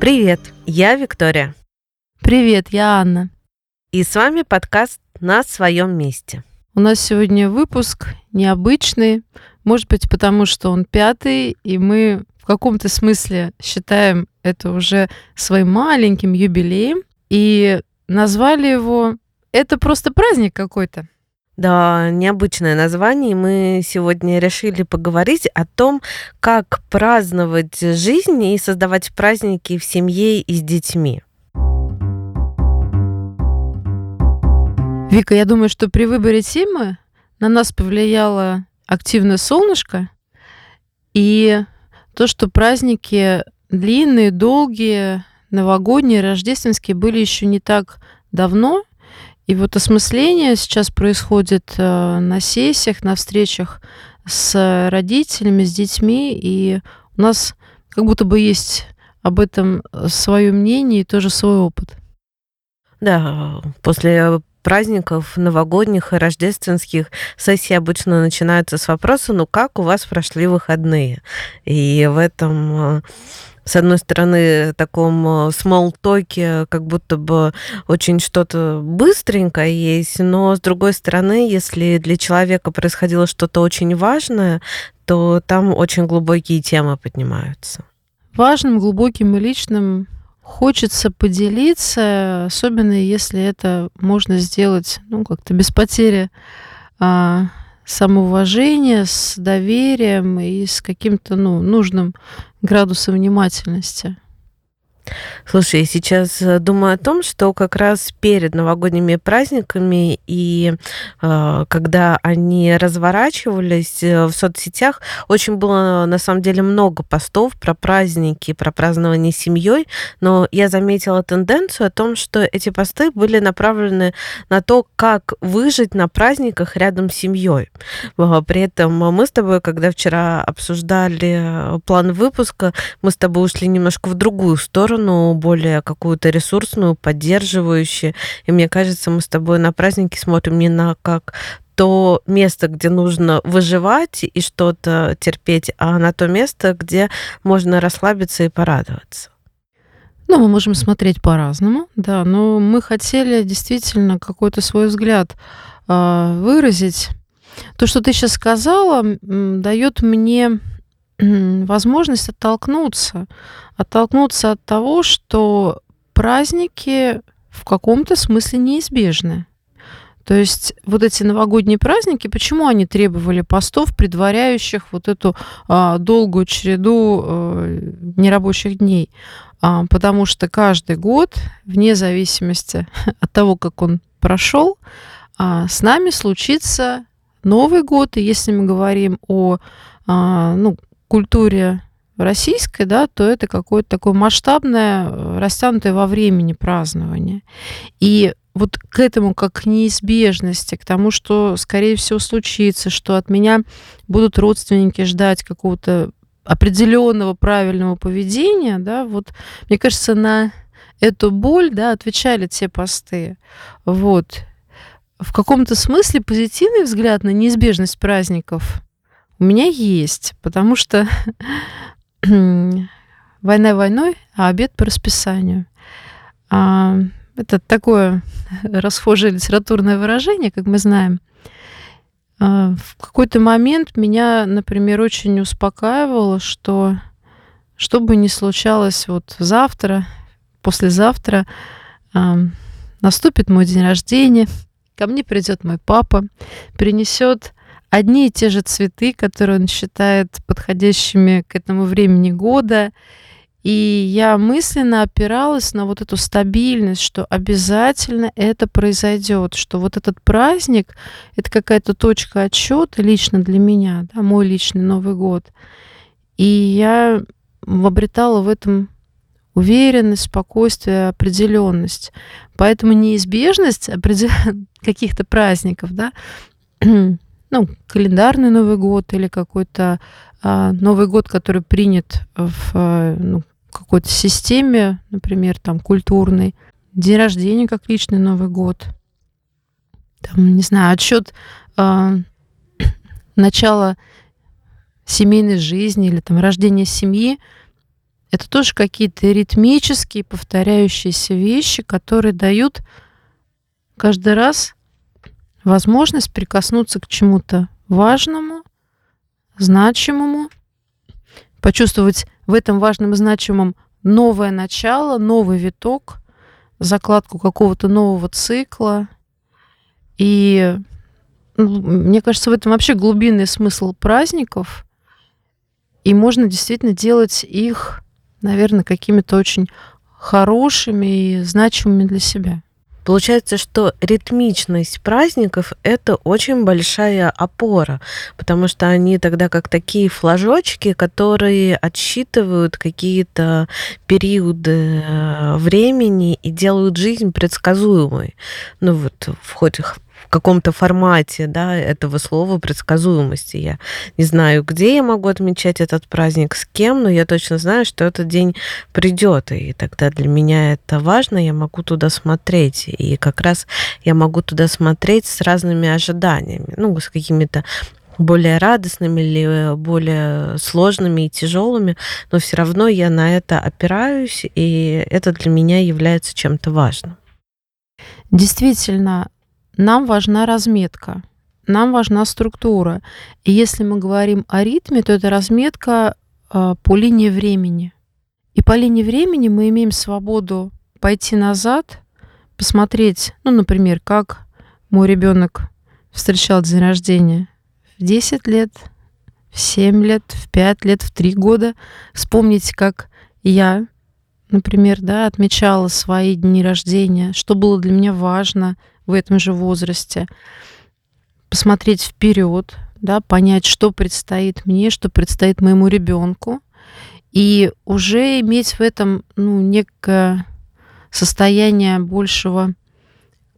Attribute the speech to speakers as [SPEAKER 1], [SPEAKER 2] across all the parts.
[SPEAKER 1] Привет, я Виктория.
[SPEAKER 2] Привет, я Анна.
[SPEAKER 1] И с вами подкаст «На своем месте».
[SPEAKER 2] У нас сегодня выпуск необычный, может быть, потому что он пятый, и мы в каком-то смысле считаем это уже своим маленьким юбилеем, и назвали его «Это просто праздник какой-то».
[SPEAKER 1] Да, необычное название. Мы сегодня решили поговорить о том, как праздновать жизнь и создавать праздники в семье и с детьми.
[SPEAKER 2] Вика, я думаю, что при выборе темы на нас повлияло активное солнышко и то, что праздники длинные, долгие, новогодние, рождественские были еще не так давно, и вот осмысление сейчас происходит э, на сессиях, на встречах с родителями, с детьми, и у нас как будто бы есть об этом свое мнение и тоже свой опыт.
[SPEAKER 1] Да, после праздников новогодних и рождественских сессии обычно начинаются с вопроса, ну как у вас прошли выходные? И в этом э, с одной стороны, таком э, смолтоке, как будто бы очень что-то быстренькое есть, но с другой стороны, если для человека происходило что-то очень важное, то там очень глубокие темы поднимаются.
[SPEAKER 2] Важным, глубоким и личным хочется поделиться, особенно если это можно сделать, ну, как-то без потери а, самоуважения, с доверием и с каким-то ну, нужным градусом внимательности.
[SPEAKER 1] Слушай, я сейчас э, думаю о том, что как раз перед новогодними праздниками и э, когда они разворачивались э, в соцсетях, очень было на самом деле много постов про праздники, про празднование семьей, но я заметила тенденцию о том, что эти посты были направлены на то, как выжить на праздниках рядом с семьей. При этом мы с тобой, когда вчера обсуждали э, план выпуска, мы с тобой ушли немножко в другую сторону сторону, более какую-то ресурсную, поддерживающую. И мне кажется, мы с тобой на праздники смотрим не на как то место, где нужно выживать и что-то терпеть, а на то место, где можно расслабиться и порадоваться.
[SPEAKER 2] Ну, мы можем смотреть по-разному, да, но мы хотели действительно какой-то свой взгляд э, выразить. То, что ты сейчас сказала, дает мне возможность оттолкнуться. Оттолкнуться от того, что праздники в каком-то смысле неизбежны. То есть вот эти новогодние праздники, почему они требовали постов, предваряющих вот эту а, долгую череду а, нерабочих дней? А, потому что каждый год, вне зависимости от того, как он прошел, а, с нами случится Новый год. И если мы говорим о а, ну, культуре российской, да, то это какое-то такое масштабное, э, растянутое во времени празднование. И вот к этому как к неизбежности, к тому, что, скорее всего, случится, что от меня будут родственники ждать какого-то определенного правильного поведения, да, вот, мне кажется, на эту боль, да, отвечали те посты. Вот. В каком-то смысле позитивный взгляд на неизбежность праздников у меня есть, потому что война войной, а обед по расписанию. А, это такое расхожее литературное выражение, как мы знаем. А, в какой-то момент меня, например, очень успокаивало, что что бы ни случалось вот завтра, послезавтра, а, наступит мой день рождения, ко мне придет мой папа, принесет одни и те же цветы, которые он считает подходящими к этому времени года. И я мысленно опиралась на вот эту стабильность, что обязательно это произойдет, что вот этот праздник — это какая-то точка отсчета лично для меня, да, мой личный Новый год. И я обретала в этом уверенность, спокойствие, определенность. Поэтому неизбежность каких-то праздников, да, ну, календарный Новый год или какой-то а, Новый год, который принят в а, ну, какой-то системе, например, там культурной, день рождения как личный Новый год, там, не знаю, отсчет а, начала семейной жизни или там рождения семьи, это тоже какие-то ритмические, повторяющиеся вещи, которые дают каждый раз возможность прикоснуться к чему-то важному, значимому, почувствовать в этом важном и значимом новое начало, новый виток, закладку какого-то нового цикла. И ну, мне кажется, в этом вообще глубинный смысл праздников. И можно действительно делать их, наверное, какими-то очень хорошими и значимыми для себя.
[SPEAKER 1] Получается, что ритмичность праздников – это очень большая опора, потому что они тогда как такие флажочки, которые отсчитывают какие-то периоды э, времени и делают жизнь предсказуемой. Ну вот в ходе каком-то формате да, этого слова предсказуемости. Я не знаю, где я могу отмечать этот праздник, с кем, но я точно знаю, что этот день придет, и тогда для меня это важно, я могу туда смотреть, и как раз я могу туда смотреть с разными ожиданиями, ну, с какими-то более радостными или более сложными и тяжелыми, но все равно я на это опираюсь, и это для меня является чем-то важным.
[SPEAKER 2] Действительно, нам важна разметка, нам важна структура. И если мы говорим о ритме, то это разметка э, по линии времени. И по линии времени мы имеем свободу пойти назад, посмотреть, ну, например, как мой ребенок встречал день рождения в 10 лет, в 7 лет, в 5 лет, в 3 года. Вспомнить, как я, например, да, отмечала свои дни рождения, что было для меня важно – в этом же возрасте, посмотреть вперед, да, понять, что предстоит мне, что предстоит моему ребенку, и уже иметь в этом ну, некое состояние большего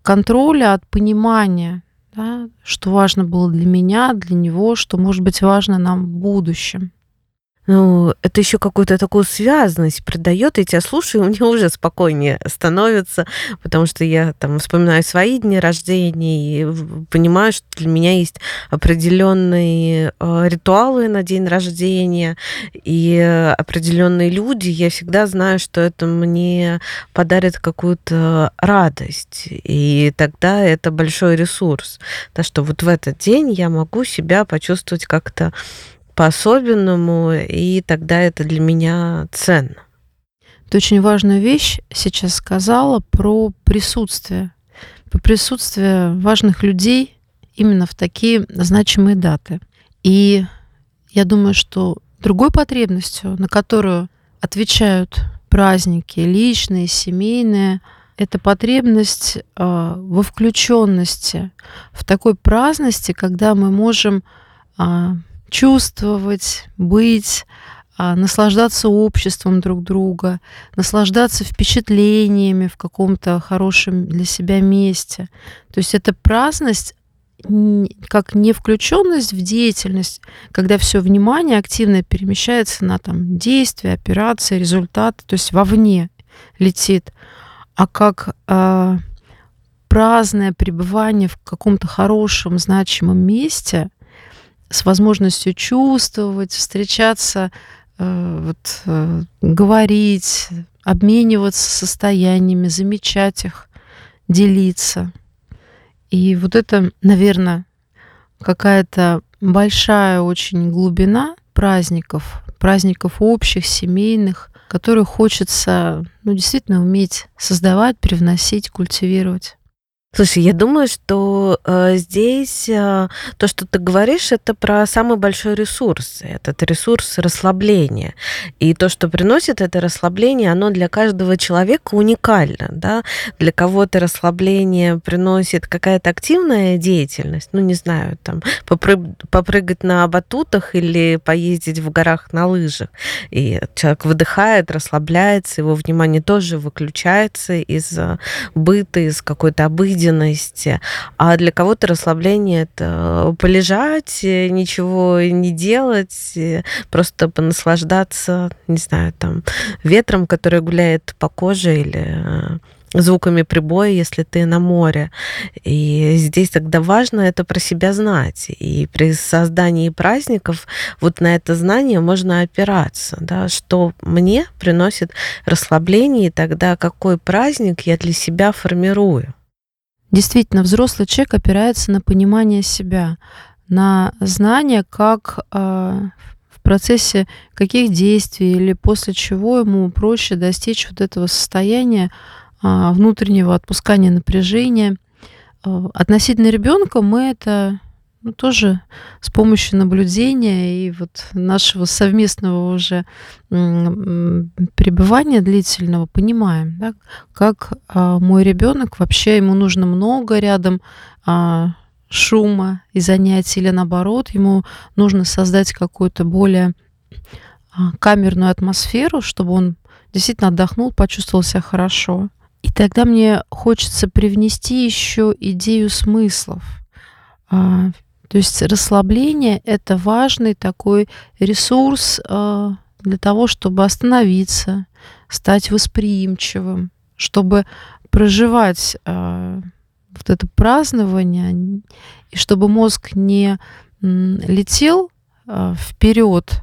[SPEAKER 2] контроля от понимания, да, что важно было для меня, для него, что может быть важно нам в будущем.
[SPEAKER 1] Ну, это еще какую-то такую связанность придает. Я тебя слушаю, и мне уже спокойнее становится, потому что я там вспоминаю свои дни рождения и понимаю, что для меня есть определенные э, ритуалы на день рождения и определенные люди. Я всегда знаю, что это мне подарит какую-то радость. И тогда это большой ресурс. Да, что вот в этот день я могу себя почувствовать как-то по-особенному, и тогда это для меня ценно.
[SPEAKER 2] Ты очень важную вещь сейчас сказала про присутствие, про присутствие важных людей именно в такие значимые даты. И я думаю, что другой потребностью, на которую отвечают праздники личные, семейные, это потребность э, во включенности, в такой праздности, когда мы можем э, чувствовать, быть, а, наслаждаться обществом друг друга, наслаждаться впечатлениями в каком-то хорошем для себя месте. То есть это праздность как не включенность в деятельность, когда все внимание активно перемещается на там, действия, операции, результаты, то есть вовне летит, а как э, праздное пребывание в каком-то хорошем, значимом месте – с возможностью чувствовать, встречаться, э, вот, э, говорить, обмениваться состояниями, замечать их, делиться. И вот это, наверное, какая-то большая очень глубина праздников, праздников общих, семейных, которые хочется ну, действительно уметь создавать, привносить, культивировать.
[SPEAKER 1] Слушай, я думаю, что э, здесь э, то, что ты говоришь, это про самый большой ресурс. Этот ресурс расслабления. И то, что приносит это расслабление, оно для каждого человека уникально. Да? Для кого-то расслабление приносит какая-то активная деятельность, ну, не знаю, там, попрыг- попрыгать на батутах или поездить в горах на лыжах. И человек выдыхает, расслабляется, его внимание тоже выключается из быта, из какой-то обыденности обыденности, а для кого-то расслабление это полежать, ничего не делать, просто понаслаждаться, не знаю, там, ветром, который гуляет по коже или звуками прибоя, если ты на море. И здесь тогда важно это про себя знать. И при создании праздников вот на это знание можно опираться, да, что мне приносит расслабление, и тогда какой праздник я для себя формирую.
[SPEAKER 2] Действительно, взрослый человек опирается на понимание себя, на знание, как э, в процессе каких действий или после чего ему проще достичь вот этого состояния а, внутреннего отпускания напряжения. А, относительно ребенка мы это ну, тоже с помощью наблюдения и вот нашего совместного уже пребывания длительного понимаем, да, как а, мой ребенок вообще ему нужно много рядом а, шума и занятий, или наоборот, ему нужно создать какую-то более а, камерную атмосферу, чтобы он действительно отдохнул, почувствовал себя хорошо. И тогда мне хочется привнести еще идею смыслов. А, то есть расслабление — это важный такой ресурс а, для того, чтобы остановиться, стать восприимчивым, чтобы проживать а, вот это празднование, и чтобы мозг не летел вперед,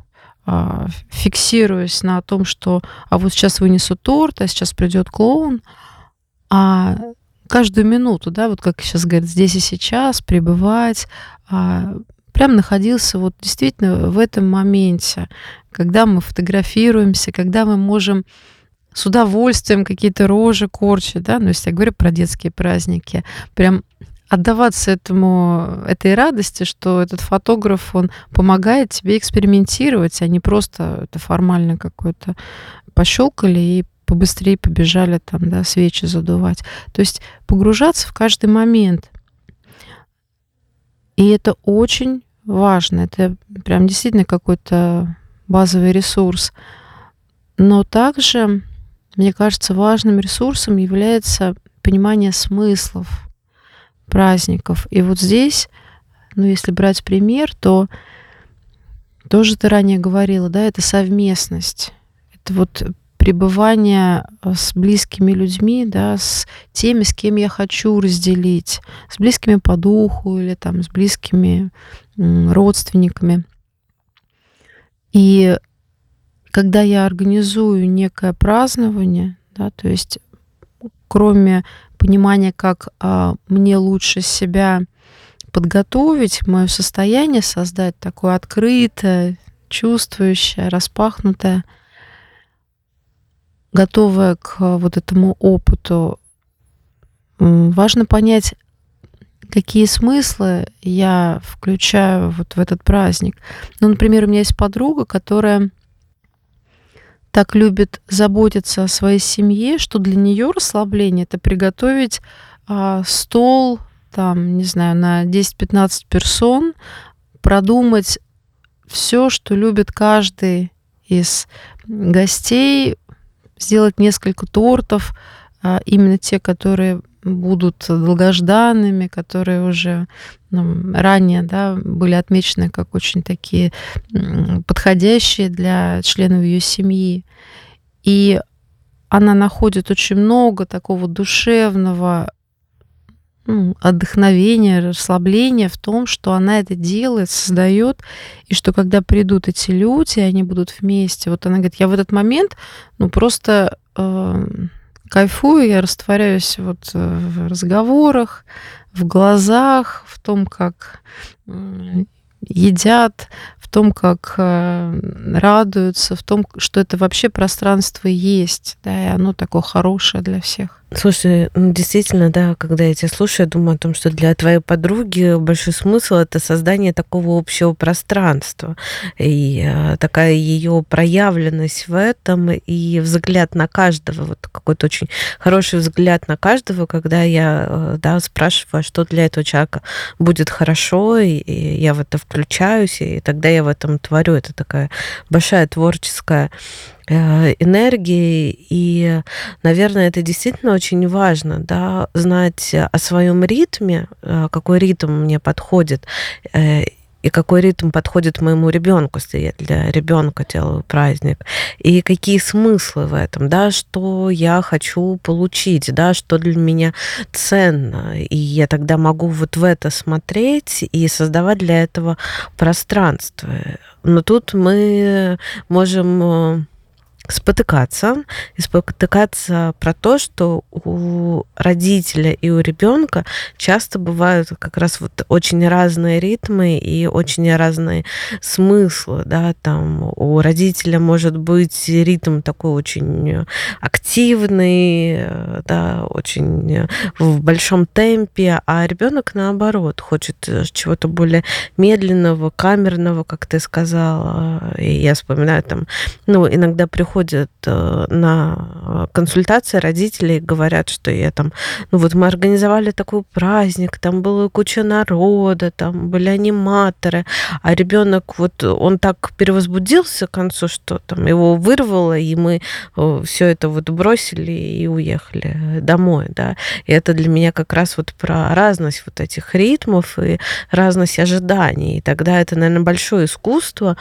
[SPEAKER 2] фиксируясь на том, что а вот сейчас вынесу торт, а сейчас придет клоун, а каждую минуту, да, вот как сейчас говорят, здесь и сейчас, пребывать, а, прям находился вот действительно в этом моменте, когда мы фотографируемся, когда мы можем с удовольствием какие-то рожи корчить, да, ну, если я говорю про детские праздники, прям отдаваться этому, этой радости, что этот фотограф, он помогает тебе экспериментировать, а не просто это формально какое-то пощелкали и побыстрее побежали там, да, свечи задувать. То есть погружаться в каждый момент. И это очень важно. Это прям действительно какой-то базовый ресурс. Но также, мне кажется, важным ресурсом является понимание смыслов праздников. И вот здесь, ну, если брать пример, то тоже ты ранее говорила, да, это совместность. Это вот пребывание э, с близкими людьми, да, с теми, с кем я хочу разделить, с близкими по духу или там с близкими родственниками. И когда я организую некое празднование, да, то есть кроме понимания, как а, мне лучше себя подготовить, мое состояние создать такое открытое, чувствующее, распахнутое – готовая к э, вот этому опыту, важно понять, какие смыслы я включаю вот в этот праздник. Ну, например, у меня есть подруга, которая так любит заботиться о своей семье, что для нее расслабление это приготовить а, стол, там, не знаю, на 10-15 персон, продумать все, что любит каждый из гостей, сделать несколько тортов, а, именно те, которые будут долгожданными, которые уже ну, ранее да, были отмечены как очень такие подходящие для членов ее семьи. И она находит очень много такого душевного ну, отдохновения, расслабления в том, что она это делает, создает, и что когда придут эти люди, они будут вместе. Вот она говорит, я в этот момент, ну просто э, кайфую, я растворяюсь вот э, в разговорах, в глазах, в том, как едят, в том, как э, радуются, в том, что это вообще пространство есть, да, и оно такое хорошее для всех.
[SPEAKER 1] Слушай, ну действительно, да, когда я тебя слушаю, я думаю о том, что для твоей подруги большой смысл это создание такого общего пространства. И э, такая ее проявленность в этом и взгляд на каждого, вот какой-то очень хороший взгляд на каждого, когда я э, да, спрашиваю, а что для этого человека будет хорошо, и, я в это включаюсь, и тогда я в этом творю. Это такая большая творческая Э, энергии. И, наверное, это действительно очень важно, да, знать о своем ритме, э, какой ритм мне подходит, э, и какой ритм подходит моему ребенку, если я для ребенка делаю праздник, и какие смыслы в этом, да, что я хочу получить, да, что для меня ценно, и я тогда могу вот в это смотреть и создавать для этого пространство. Но тут мы можем спотыкаться и спотыкаться про то, что у родителя и у ребенка часто бывают как раз вот очень разные ритмы и очень разные смыслы, да, там у родителя может быть ритм такой очень активный, да, очень в большом темпе, а ребенок наоборот хочет чего-то более медленного, камерного, как ты сказала. И я вспоминаю там, ну, иногда приходит приходят э, на консультации родители говорят, что я там, ну вот мы организовали такой праздник, там была куча народа, там были аниматоры, а ребенок вот он так перевозбудился к концу, что там его вырвало, и мы э, все это вот бросили и уехали домой, да. И это для меня как раз вот про разность вот этих ритмов и разность ожиданий. И тогда это, наверное, большое искусство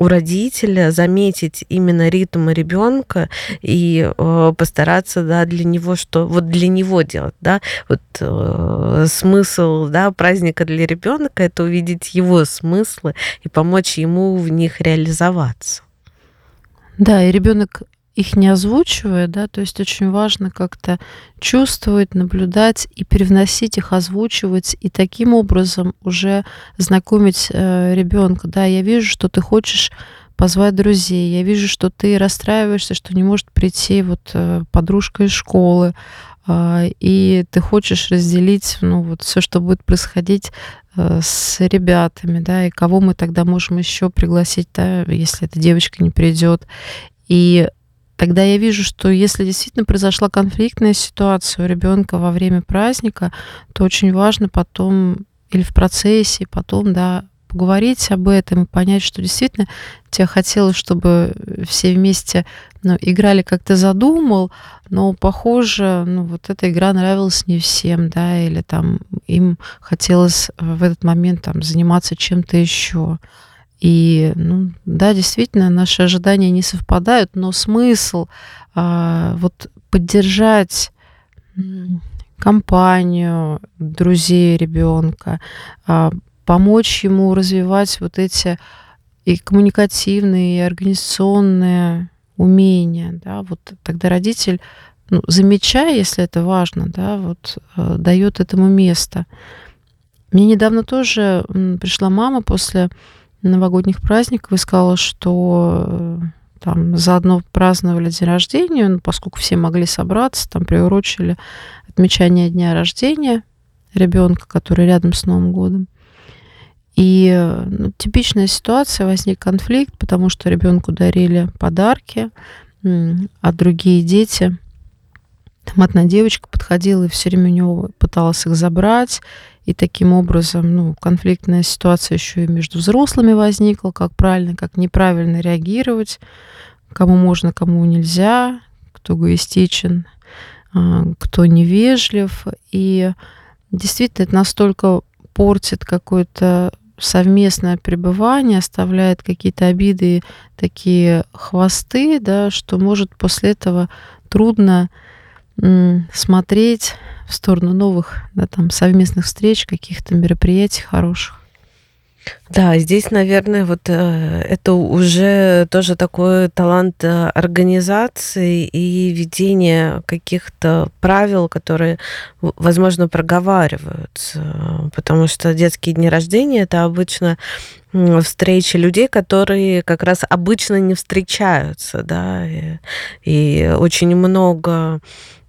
[SPEAKER 1] у родителя заметить именно ритм ребенка и э, постараться, да, для него что, вот для него делать, да, вот э, смысл, да, праздника для ребенка это увидеть его смыслы и помочь ему в них реализоваться.
[SPEAKER 2] Да, и ребенок их не озвучивая, да, то есть очень важно как-то чувствовать, наблюдать и привносить их, озвучивать, и таким образом уже знакомить э, ребенка. Да, я вижу, что ты хочешь позвать друзей, я вижу, что ты расстраиваешься, что не может прийти вот э, подружка из школы, э, и ты хочешь разделить, ну, вот все, что будет происходить э, с ребятами, да, и кого мы тогда можем еще пригласить, да, если эта девочка не придет. И тогда я вижу, что если действительно произошла конфликтная ситуация у ребенка во время праздника, то очень важно потом или в процессе, потом, да, поговорить об этом и понять, что действительно тебе хотелось, чтобы все вместе ну, играли, как ты задумал, но, похоже, ну, вот эта игра нравилась не всем, да, или там им хотелось в этот момент там заниматься чем-то еще. И, ну, да, действительно, наши ожидания не совпадают, но смысл а, вот поддержать компанию, друзей ребенка, а, помочь ему развивать вот эти и коммуникативные, и организационные умения, да, вот тогда родитель, ну, замечая, если это важно, да, вот э, дает этому место. Мне недавно тоже пришла мама после новогодних праздников и сказала, что э, там заодно праздновали день рождения, ну, поскольку все могли собраться, там приурочили отмечание дня рождения ребенка, который рядом с Новым годом. И ну, типичная ситуация, возник конфликт, потому что ребенку дарили подарки, а другие дети, там одна девочка подходила и все время у него пыталась их забрать, и таким образом, ну, конфликтная ситуация еще и между взрослыми возникла, как правильно, как неправильно реагировать, кому можно, кому нельзя, кто эгоистичен, а, кто невежлив. И действительно это настолько портит какое-то совместное пребывание, оставляет какие-то обиды, такие хвосты, да, что может после этого трудно смотреть в сторону новых да, там, совместных встреч, каких-то мероприятий хороших.
[SPEAKER 1] Да, здесь, наверное, вот э, это уже тоже такой талант э, организации и ведения каких-то правил, которые, возможно, проговариваются, потому что детские дни рождения это обычно встречи людей, которые как раз обычно не встречаются, да, и, и очень много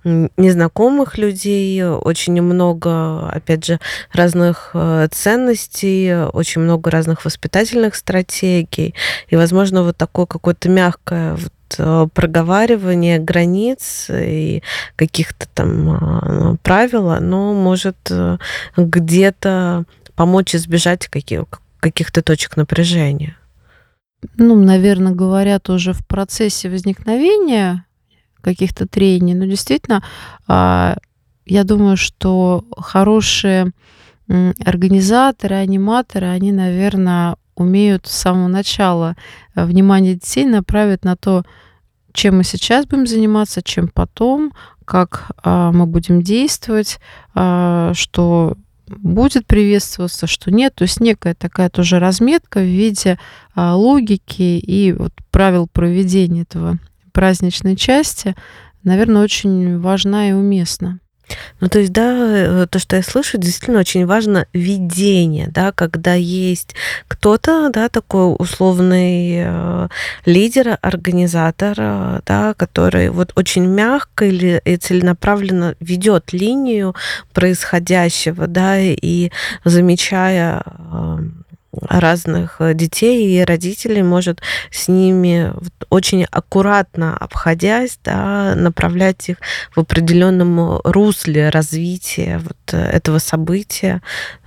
[SPEAKER 1] незнакомых людей, очень много, опять же, разных э, ценностей, очень много разных воспитательных стратегий. И, возможно, вот такое какое-то мягкое э, проговаривание границ и каких-то там а, правил, оно может э, где-то помочь избежать каких- каких-то точек напряжения.
[SPEAKER 2] Ну, наверное, говорят уже в процессе возникновения каких-то трений. Но действительно, а, я думаю, что хорошие организаторы, аниматоры, они, наверное, умеют с самого начала э, внимание детей направить на то, чем мы сейчас будем заниматься, чем потом, как а, мы будем действовать, а, что будет приветствоваться, что нет. То есть некая такая тоже разметка в виде логики и вот правил проведения этого праздничной части, наверное, очень важна и уместна.
[SPEAKER 1] Ну, то есть, да, э, то, что я слышу, действительно очень важно видение, да, когда есть кто-то, да, такой условный э, лидер, организатор, э, да, который вот очень мягко или целенаправленно ведет линию происходящего, да, и замечая разных э, детей и родителей может с ними очень аккуратно обходясь, да, направлять их в определенном русле развития вот этого события,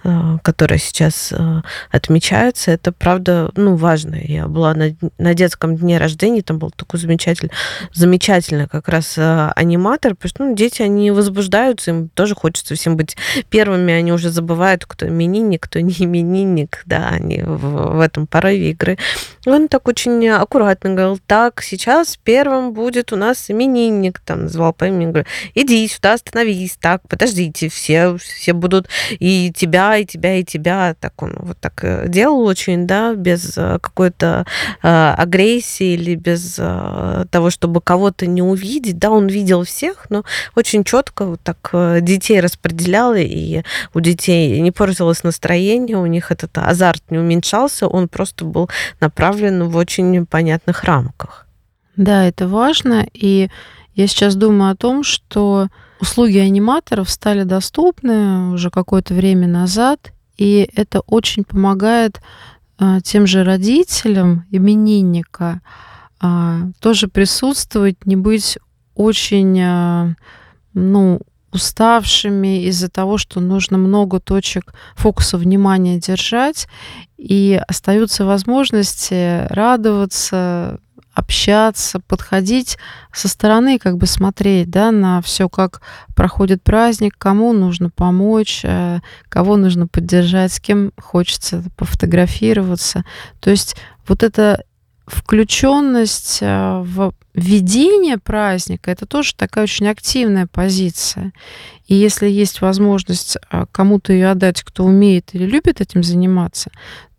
[SPEAKER 1] Э, которые сейчас э, отмечаются, это правда, ну, важно. Я была на, на детском дне рождения, там был такой замечательный, замечательный как раз э, аниматор, потому что ну, дети, они возбуждаются, им тоже хочется всем быть первыми, они уже забывают, кто именинник, кто не именинник, да, они в, в этом порыве игры. Он так очень аккуратно говорил, так, сейчас первым будет у нас именинник, там, назвал по имени, говорю, иди сюда, остановись, так, подождите, все, все будут и тебя и тебя, и тебя. Так он вот так э, делал очень, да, без э, какой-то э, агрессии или без э, того, чтобы кого-то не увидеть. Да, он видел всех, но очень четко вот так э, детей распределял, и у детей не портилось настроение, у них этот азарт не уменьшался, он просто был направлен в очень понятных рамках.
[SPEAKER 2] Да, это важно, и я сейчас думаю о том, что Услуги аниматоров стали доступны уже какое-то время назад, и это очень помогает а, тем же родителям именинника а, тоже присутствовать, не быть очень а, ну, уставшими из-за того, что нужно много точек фокуса внимания держать, и остаются возможности радоваться, общаться, подходить со стороны, как бы смотреть да, на все, как проходит праздник, кому нужно помочь, э, кого нужно поддержать, с кем хочется пофотографироваться. То есть вот эта включенность э, в ведение праздника это тоже такая очень активная позиция. И если есть возможность э, кому-то ее отдать, кто умеет или любит этим заниматься,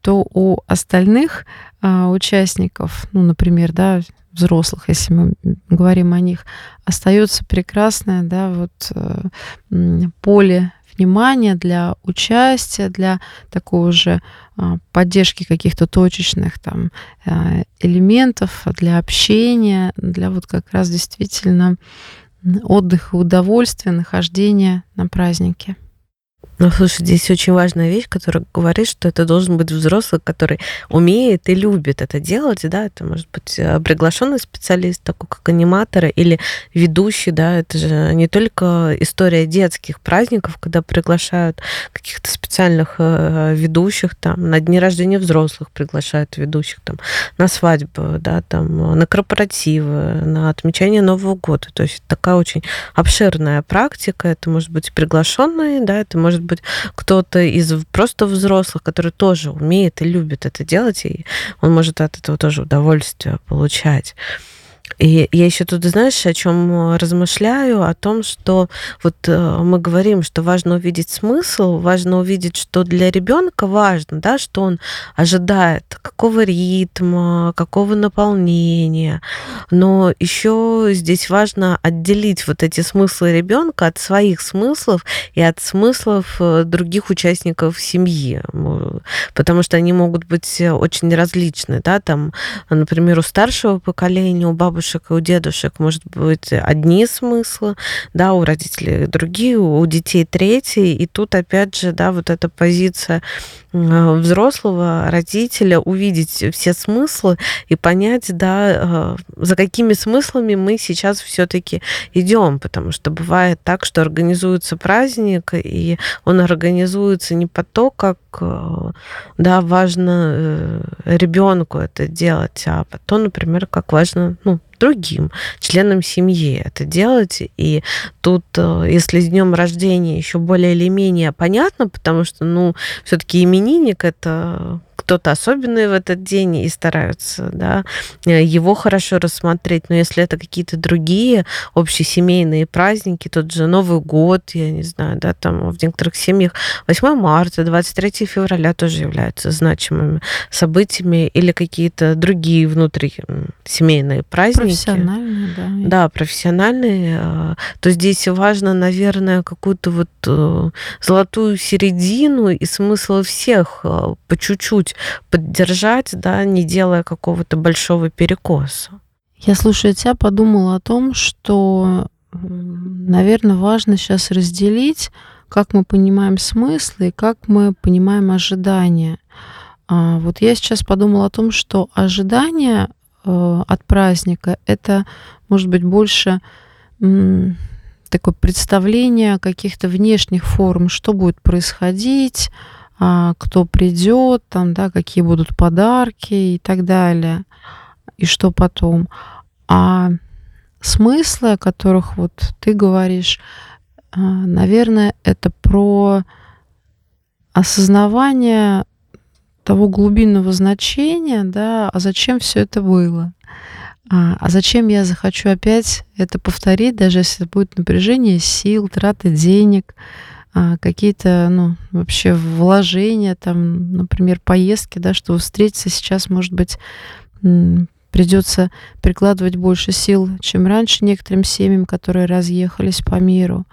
[SPEAKER 2] то у остальных а, участников, ну, например, да, взрослых, если мы говорим о них, остается прекрасное, да, вот э, поле внимания для участия, для такого же а, поддержки каких-то точечных там а, элементов, для общения, для вот как раз действительно отдыха, удовольствия, нахождения на празднике.
[SPEAKER 1] Ну, слушай, здесь очень важная вещь, которая говорит, что это должен быть взрослый, который умеет и любит это делать, да, это может быть э, приглашенный специалист, такой как аниматор или ведущий, да, это же не только история детских праздников, когда приглашают каких-то специальных э, ведущих, там, на дни рождения взрослых приглашают ведущих, там, на свадьбу, да, там, на корпоративы, на отмечание Нового года, то есть такая очень обширная практика, это может быть приглашенный, да, это может быть кто-то из просто взрослых, который тоже умеет и любит это делать, и он может от этого тоже удовольствие получать. И я еще тут, знаешь, о чем размышляю, о том, что вот э, мы говорим, что важно увидеть смысл, важно увидеть, что для ребенка важно, да, что он ожидает, какого ритма, какого наполнения. Но еще здесь важно отделить вот эти смыслы ребенка от своих смыслов и от смыслов э, других участников семьи, потому что они могут быть очень различны, да, там, например, у старшего поколения, у бабушек бабушек и у дедушек может быть одни смыслы, да, у родителей другие, у детей третьи. И тут опять же, да, вот эта позиция Э, взрослого родителя увидеть все смыслы и понять, да, э, за какими смыслами мы сейчас все-таки идем, потому что бывает так, что организуется праздник, и он организуется не по то, как э, да, важно ребенку это делать, а по то, например, как важно ну, другим членам семьи это делать. И тут, э, если с днем рождения еще более или менее понятно, потому что, ну, все-таки именинник это кто-то особенный в этот день и стараются да, его хорошо рассмотреть. Но если это какие-то другие общесемейные праздники, тот же Новый год, я не знаю, да, там в некоторых семьях 8 марта, 23 февраля тоже являются значимыми событиями или какие-то другие внутрисемейные праздники.
[SPEAKER 2] Профессиональные, да.
[SPEAKER 1] Да, профессиональные. А, то здесь важно, наверное, какую-то вот э, золотую середину и смысл всех э, по чуть-чуть поддержать, да, не делая какого-то большого перекоса.
[SPEAKER 2] Я, слушая тебя, подумала о том, что, наверное, важно сейчас разделить, как мы понимаем смыслы и как мы понимаем ожидания. А вот я сейчас подумала о том, что ожидания э, от праздника это может быть больше такое представление каких-то внешних форм, что будет происходить, кто придет, там, да, какие будут подарки и так далее, и что потом. А смыслы, о которых вот ты говоришь, а, наверное, это про осознавание того глубинного значения, да, а зачем все это было. А, а зачем я захочу опять это повторить, даже если будет напряжение сил, траты денег, а, какие-то, ну, вообще вложения, там, например, поездки, да, что встретиться сейчас, может быть, придется прикладывать больше сил, чем раньше некоторым семьям, которые разъехались по миру.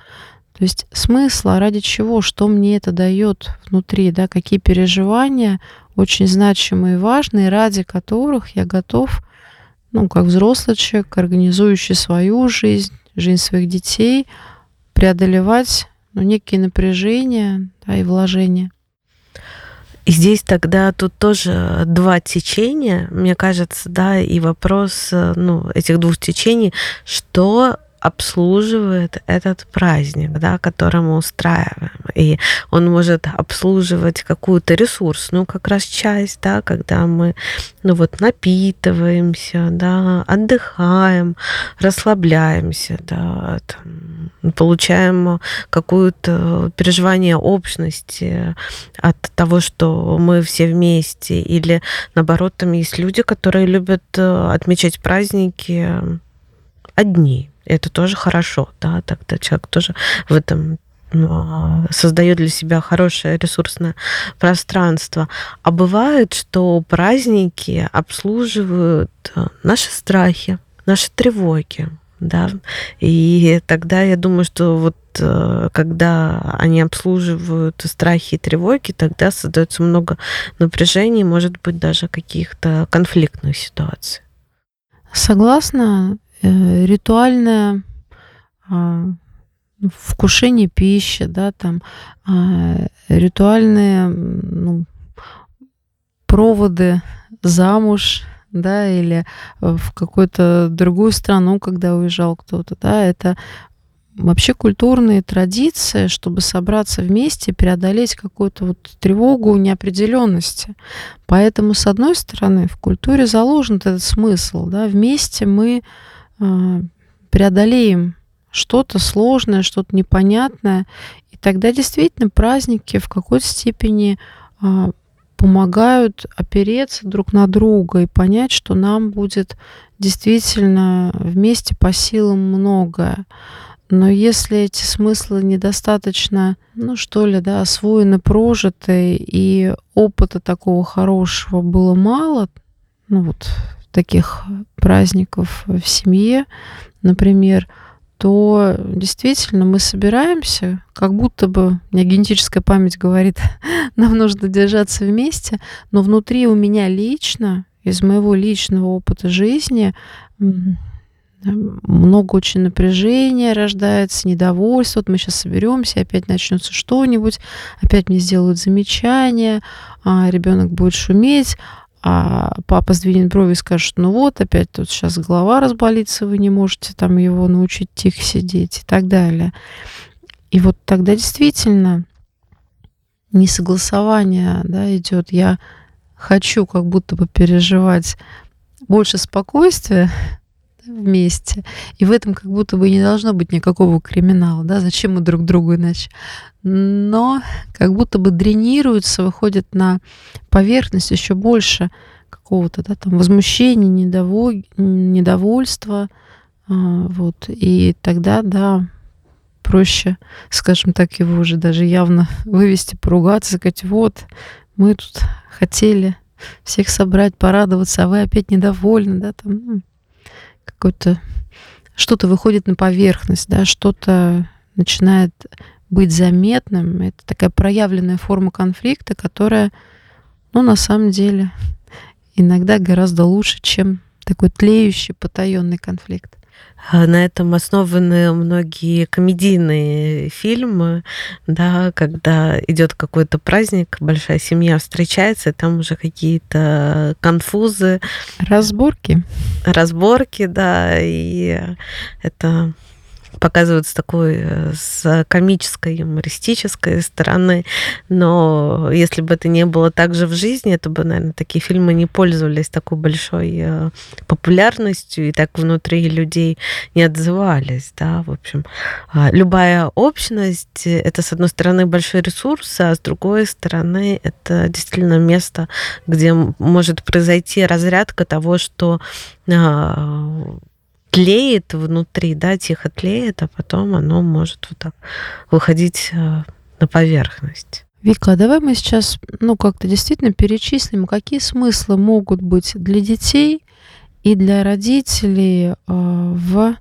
[SPEAKER 2] То есть смысл, а ради чего, что мне это дает внутри, да, какие переживания очень значимые и важные, ради которых я готов, ну, как взрослый человек, организующий свою жизнь, жизнь своих детей, преодолевать ну, некие напряжения да, и вложения.
[SPEAKER 1] Здесь тогда тут тоже два течения, мне кажется, да, и вопрос ну, этих двух течений, что обслуживает этот праздник, да, который мы устраиваем. И он может обслуживать какую-то ресурсную как раз часть, да, когда мы ну вот напитываемся, да, отдыхаем, расслабляемся, да, там, получаем какое-то переживание общности от того, что мы все вместе, или наоборот, там есть люди, которые любят э, отмечать праздники одни, это тоже хорошо, да, тогда человек тоже в этом ну, создает для себя хорошее ресурсное пространство. А бывает, что праздники обслуживают э, наши страхи, наши тревоги, да, и тогда я думаю, что вот э, когда они обслуживают страхи и тревоги, тогда создается много напряжений, может быть, даже каких-то конфликтных ситуаций.
[SPEAKER 2] Согласна, ритуальное а, вкушение пищи, да, там а, ритуальные ну, проводы замуж, да, или в какую-то другую страну, когда уезжал кто-то, да, это вообще культурные традиции, чтобы собраться вместе, преодолеть какую-то вот тревогу неопределенности. Поэтому, с одной стороны, в культуре заложен этот смысл, да, вместе мы преодолеем что-то сложное, что-то непонятное, и тогда действительно праздники в какой-то степени а, помогают опереться друг на друга и понять, что нам будет действительно вместе по силам многое. Но если эти смыслы недостаточно, ну что ли, да, освоены, прожиты, и опыта такого хорошего было мало, ну вот таких праздников в семье, например, то действительно мы собираемся, как будто бы, меня генетическая память говорит, нам нужно держаться вместе, но внутри у меня лично, из моего личного опыта жизни, много очень напряжения рождается, недовольство. Вот мы сейчас соберемся, опять начнется что-нибудь, опять мне сделают замечание, а ребенок будет шуметь, а папа сдвинет брови и скажет, ну вот, опять тут сейчас голова разболится, вы не можете там его научить тихо сидеть и так далее. И вот тогда действительно несогласование да, идет. Я хочу как будто бы переживать больше спокойствия, вместе. И в этом как будто бы не должно быть никакого криминала, да, зачем мы друг другу иначе. Но как будто бы дренируется, выходит на поверхность еще больше какого-то да, там возмущения, недоволь... недовольства. А, вот. И тогда, да, проще, скажем так, его уже даже явно вывести, поругаться, сказать, вот, мы тут хотели всех собрать, порадоваться, а вы опять недовольны, да, там какое-то что-то выходит на поверхность, да, что-то начинает быть заметным. Это такая проявленная форма конфликта, которая, ну, на самом деле, иногда гораздо лучше, чем такой тлеющий, потаенный конфликт.
[SPEAKER 1] А, на этом основаны многие комедийные фильмы, да, когда идет какой-то праздник, большая семья встречается, и там уже какие-то конфузы.
[SPEAKER 2] Разборки.
[SPEAKER 1] Разборки, да, и это показывают с такой э, с комической, юмористической стороны. Но если бы это не было так же в жизни, то бы, наверное, такие фильмы не пользовались такой большой э, популярностью и так внутри людей не отзывались. Да? В общем, а, любая общность — это, с одной стороны, большой ресурс, а с другой стороны, это действительно место, где может произойти разрядка того, что а, тлеет внутри, да, тихо тлеет, а потом оно может вот так выходить э, на поверхность.
[SPEAKER 2] Вика, а давай мы сейчас, ну, как-то действительно перечислим, какие смыслы могут быть для детей и для родителей э, в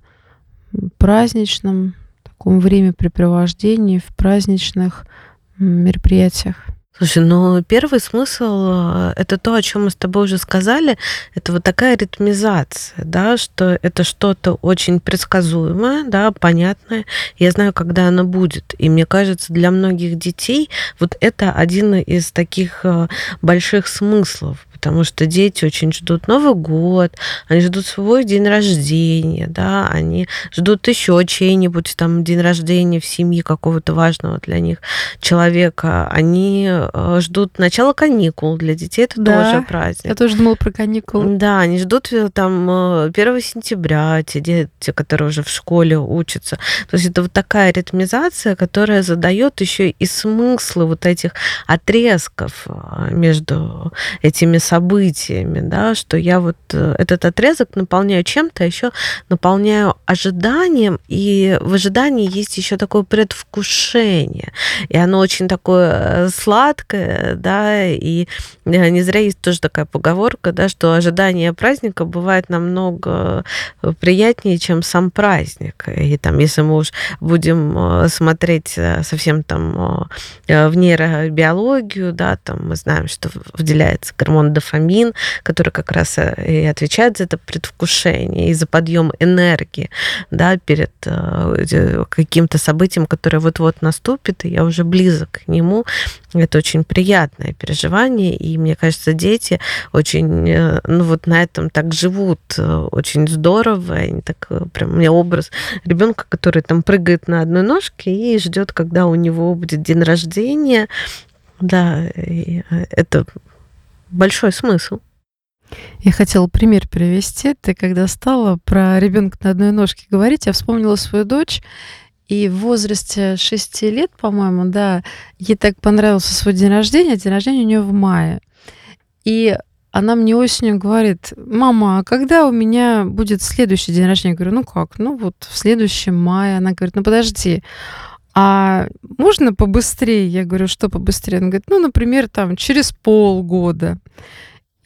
[SPEAKER 2] праздничном таком времяпрепровождении, в праздничных мероприятиях.
[SPEAKER 1] Слушай, ну первый смысл э, это то, о чем мы с тобой уже сказали, это вот такая ритмизация, да, что это что-то очень предсказуемое, да, понятное. Я знаю, когда оно будет. И мне кажется, для многих детей вот это один из таких э, больших смыслов, потому что дети очень ждут Новый год, они ждут свой день рождения, да, они ждут еще чей-нибудь там день рождения в семье какого-то важного для них человека, они э, ждут начала каникул, для детей это да, тоже праздник.
[SPEAKER 2] Я тоже думала про каникулы.
[SPEAKER 1] Да, они ждут э, там 1 э, сентября, те дети, которые уже в школе учатся. То есть это вот такая ритмизация, которая задает еще и смыслы вот этих отрезков между этими событиями, да, что я вот э, этот отрезок наполняю чем-то, а еще наполняю ожиданием, и в ожидании есть еще такое предвкушение, и оно очень такое э, сладкое, да, и э, не зря есть тоже такая поговорка, да, что ожидание праздника бывает намного приятнее, чем сам праздник, и там, если мы уж будем смотреть совсем там в нейробиологию, да, там мы знаем, что выделяется гормон дофамин, который как раз э, и отвечает за это предвкушение и за подъем энергии да, перед э, каким-то событием, которое вот-вот наступит, и я уже близок к нему. Это очень приятное переживание, и мне кажется, дети очень, э, ну вот на этом так живут, очень здорово, они так прям, у меня образ ребенка, который там прыгает на одной ножке и ждет, когда у него будет день рождения, да, это большой смысл.
[SPEAKER 2] Я хотела пример привести. Ты когда стала про ребенка на одной ножке говорить, я вспомнила свою дочь, и в возрасте 6 лет, по-моему, да, ей так понравился свой день рождения, день рождения у нее в мае. И она мне осенью говорит, мама, а когда у меня будет следующий день рождения? Я говорю, ну как? Ну вот в следующем мае. Она говорит, ну подожди, а можно побыстрее? Я говорю, что побыстрее? Она говорит, ну, например, там через полгода.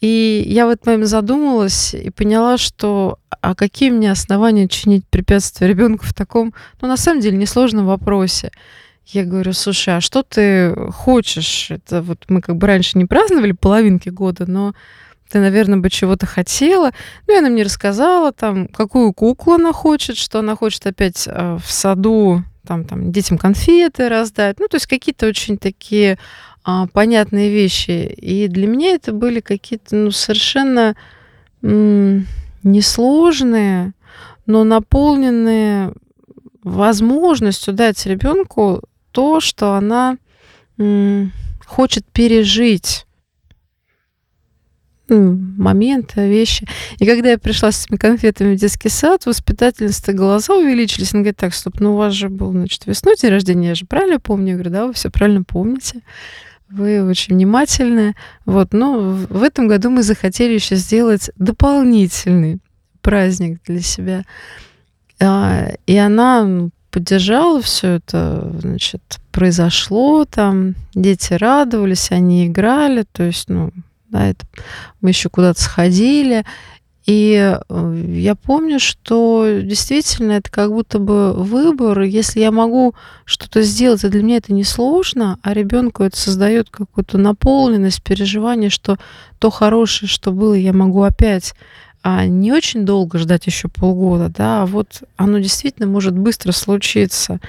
[SPEAKER 2] И я в этот момент задумалась и поняла, что а какие мне основания чинить препятствия ребенку в таком, ну, на самом деле, несложном вопросе. Я говорю, слушай, а что ты хочешь? Это вот мы как бы раньше не праздновали половинки года, но ты, наверное, бы чего-то хотела. Ну, и она мне рассказала, там, какую куклу она хочет, что она хочет опять э, в саду там, там детям конфеты раздать. Ну, то есть какие-то очень такие а, понятные вещи. И для меня это были какие-то ну, совершенно м- несложные, но наполненные возможностью дать ребенку то, что она м- хочет пережить. Ну, моменты, вещи. И когда я пришла с этими конфетами в детский сад, воспитательница глаза увеличились. Она говорит, так, стоп, ну у вас же был, значит, весной день рождения, я же правильно помню? Я говорю, да, вы все правильно помните. Вы очень внимательны. Вот, но в этом году мы захотели еще сделать дополнительный праздник для себя. А, и она ну, поддержала все это, значит, произошло там, дети радовались, они играли, то есть, ну, да, это мы еще куда-то сходили. И э, я помню, что действительно это как будто бы выбор. Если я могу что-то сделать, и для меня это несложно, а ребенку это создает какую-то наполненность, переживание, что то хорошее, что было, я могу опять а не очень долго ждать еще полгода, да, а вот оно действительно может быстро случиться.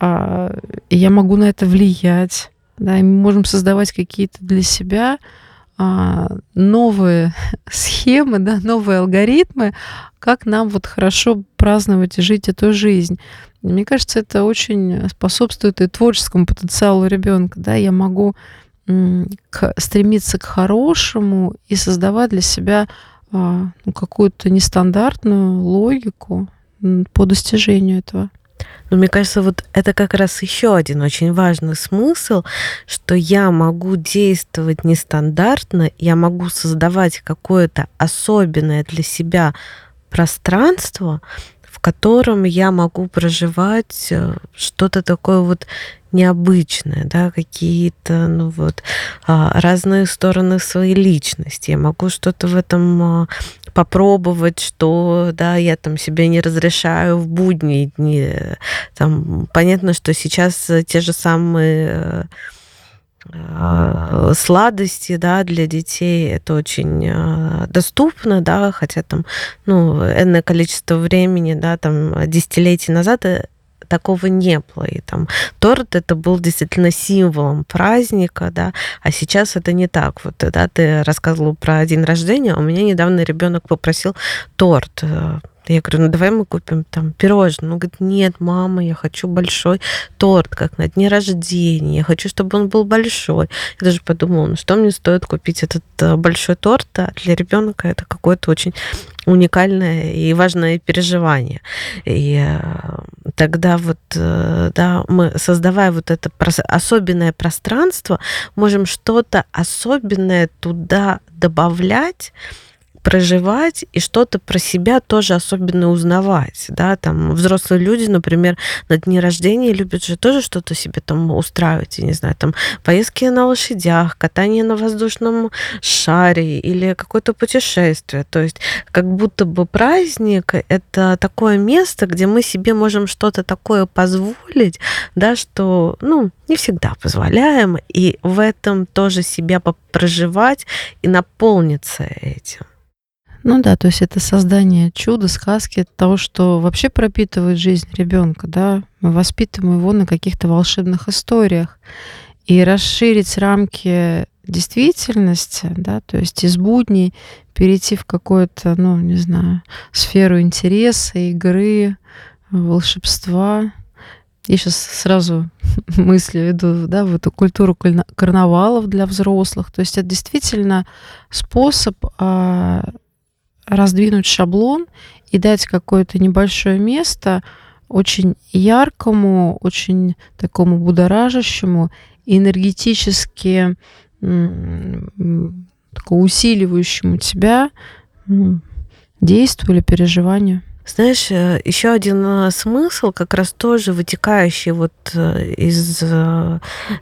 [SPEAKER 2] А, и я могу на это влиять, да, и мы можем создавать какие-то для себя а, новые схемы, да, новые алгоритмы, как нам вот хорошо праздновать и жить эту жизнь. Мне кажется, это очень способствует и творческому потенциалу ребенка. Да? Я могу к, стремиться к хорошему и создавать для себя а, ну, какую-то нестандартную логику по достижению этого.
[SPEAKER 1] Но мне кажется, вот это как раз еще один очень важный смысл, что я могу действовать нестандартно, я могу создавать какое-то особенное для себя пространство, в котором я могу проживать э, что-то такое вот необычное, да, какие-то, ну вот, а, разные стороны своей личности. Я могу что-то в этом а, попробовать, что, да, я там себе не разрешаю в будние дни. Там, понятно, что сейчас те же самые а, сладости, да, для детей это очень доступно, да, хотя там, ну, энное количество времени, да, там, десятилетий назад э, такого не было. И там торт это был действительно символом праздника, да, а сейчас это не так. Вот, да, ты рассказывала про день рождения, а у меня недавно ребенок попросил торт я говорю, ну давай мы купим там пирожное. Он говорит, нет, мама, я хочу большой торт, как на дне рождения. Я хочу, чтобы он был большой. Я даже подумала, ну что мне стоит купить этот э, большой торт, а для ребенка это какое-то очень уникальное и важное переживание. И э, тогда вот, э, да, мы, создавая вот это особенное пространство, можем что-то особенное туда добавлять, проживать и что-то про себя тоже особенно узнавать, да, там взрослые люди, например, на дни рождения любят же тоже что-то себе там устраивать, я не знаю, там поездки на лошадях, катание на воздушном шаре или какое-то путешествие, то есть как будто бы праздник это такое место, где мы себе можем что-то такое позволить, да, что, ну, не всегда позволяем, и в этом тоже себя проживать и наполниться этим.
[SPEAKER 2] Ну да, то есть это создание чуда, сказки, того, что вообще пропитывает жизнь ребенка, да, мы воспитываем его на каких-то волшебных историях. И расширить рамки действительности, да, то есть из будней перейти в какую-то, ну, не знаю, сферу интереса, игры, волшебства. Я сейчас сразу мысли веду, да, в эту культуру карнавалов для взрослых. То есть это действительно способ а, раздвинуть шаблон и дать какое-то небольшое место очень яркому, очень такому будоражащему, энергетически усиливающему тебя действию или переживанию.
[SPEAKER 1] Знаешь, э, еще один э, смысл, как раз тоже вытекающий вот э, из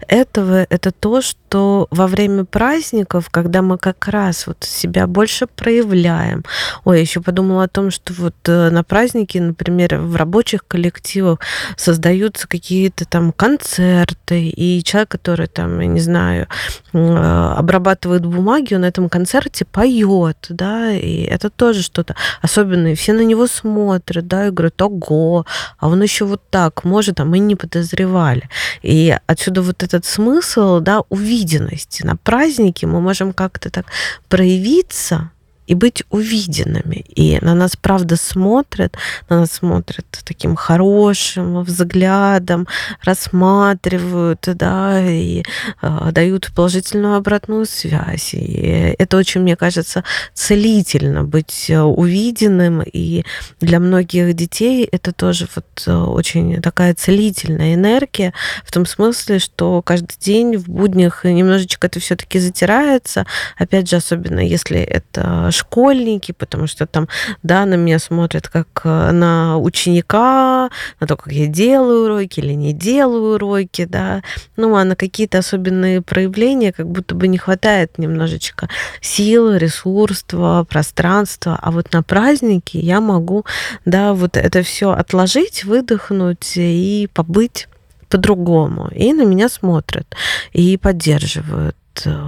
[SPEAKER 1] этого, это то, что во время праздников, когда мы как раз вот себя больше проявляем. Ой, еще подумала о том, что вот на праздники, например, в рабочих коллективах создаются какие-то там концерты, и человек, который там, я не знаю, обрабатывает бумаги, он на этом концерте поет, да, и это тоже что-то особенное. Все на него смотрят смотрят, да, и говорят, ого, а он еще вот так может, а мы не подозревали. И отсюда вот этот смысл, да, увиденности. На празднике мы можем как-то так проявиться, и быть увиденными. И на нас, правда, смотрят, на нас смотрят таким хорошим взглядом, рассматривают, да, и э, дают положительную обратную связь. И это очень, мне кажется, целительно быть увиденным. И для многих детей это тоже вот очень такая целительная энергия, в том смысле, что каждый день в буднях немножечко это все-таки затирается. Опять же, особенно если это школьники, потому что там, да, на меня смотрят как э, на ученика, на то, как я делаю уроки или не делаю уроки, да, ну, а на какие-то особенные проявления как будто бы не хватает немножечко силы, ресурства, пространства, а вот на праздники я могу, да, вот это все отложить, выдохнуть и побыть по-другому. И на меня смотрят, и поддерживают э,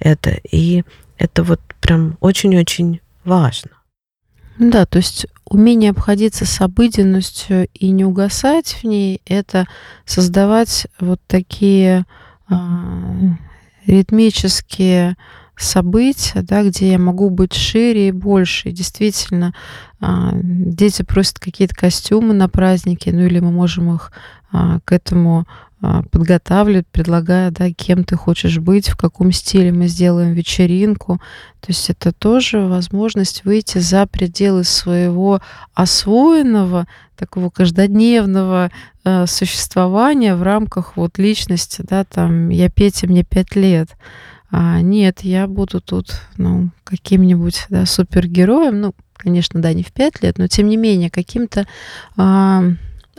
[SPEAKER 1] это. И это вот прям очень-очень важно.
[SPEAKER 2] Да, то есть умение обходиться с обыденностью и не угасать в ней, это создавать вот такие а, ритмические события, да, где я могу быть шире и больше. И действительно, а, дети просят какие-то костюмы на праздники, ну или мы можем их а, к этому а, подготавливать, предлагая, да, кем ты хочешь быть, в каком стиле мы сделаем вечеринку. То есть это тоже возможность выйти за пределы своего освоенного, такого каждодневного э, существования в рамках вот личности, да, там, я Петя, мне пять лет. А, нет, я буду тут, ну, каким-нибудь, да, супергероем, ну, конечно, да, не в пять лет, но тем не менее каким-то а,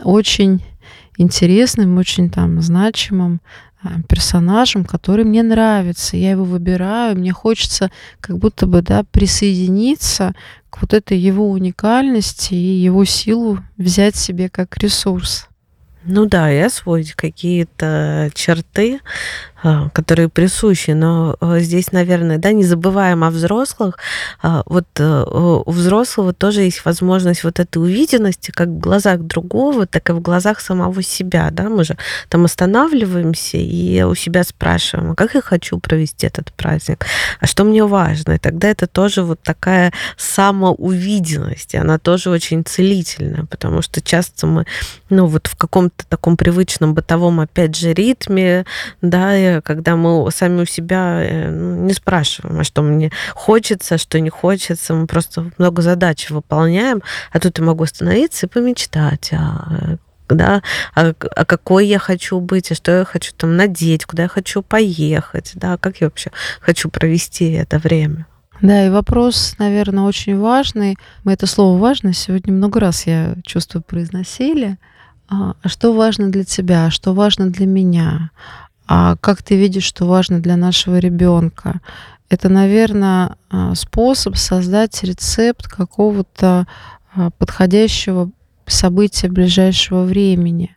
[SPEAKER 2] очень интересным, очень там значимым а, персонажем, который мне нравится. Я его выбираю, мне хочется как будто бы да, присоединиться к вот этой его уникальности и его силу взять себе как ресурс.
[SPEAKER 1] Ну да, и освоить какие-то черты, которые присущи, но а, здесь, наверное, да, не забываем о взрослых. А, вот э, у взрослого тоже есть возможность вот этой увиденности как в глазах другого, так и в глазах самого себя, да, мы же там останавливаемся и у себя спрашиваем, а как я хочу провести этот праздник, а что мне важно, и тогда это тоже вот такая самоувиденность, и она тоже очень целительная, потому что часто мы, ну, вот в каком-то таком привычном бытовом, опять же, ритме, да, когда мы сами у себя э, ну, не спрашиваем, а что мне хочется, что не хочется, мы просто много задач выполняем, а тут я могу остановиться и помечтать, а да, а, а какой я хочу быть, а что я хочу там надеть, куда я хочу поехать, да, как я вообще хочу провести это время.
[SPEAKER 2] Да, и вопрос, наверное, очень важный. Мы это слово «важно» сегодня много раз, я чувствую, произносили. А, а что важно для тебя, а что важно для меня? А как ты видишь, что важно для нашего ребенка. Это, наверное, а, способ создать рецепт какого-то а, подходящего события ближайшего времени.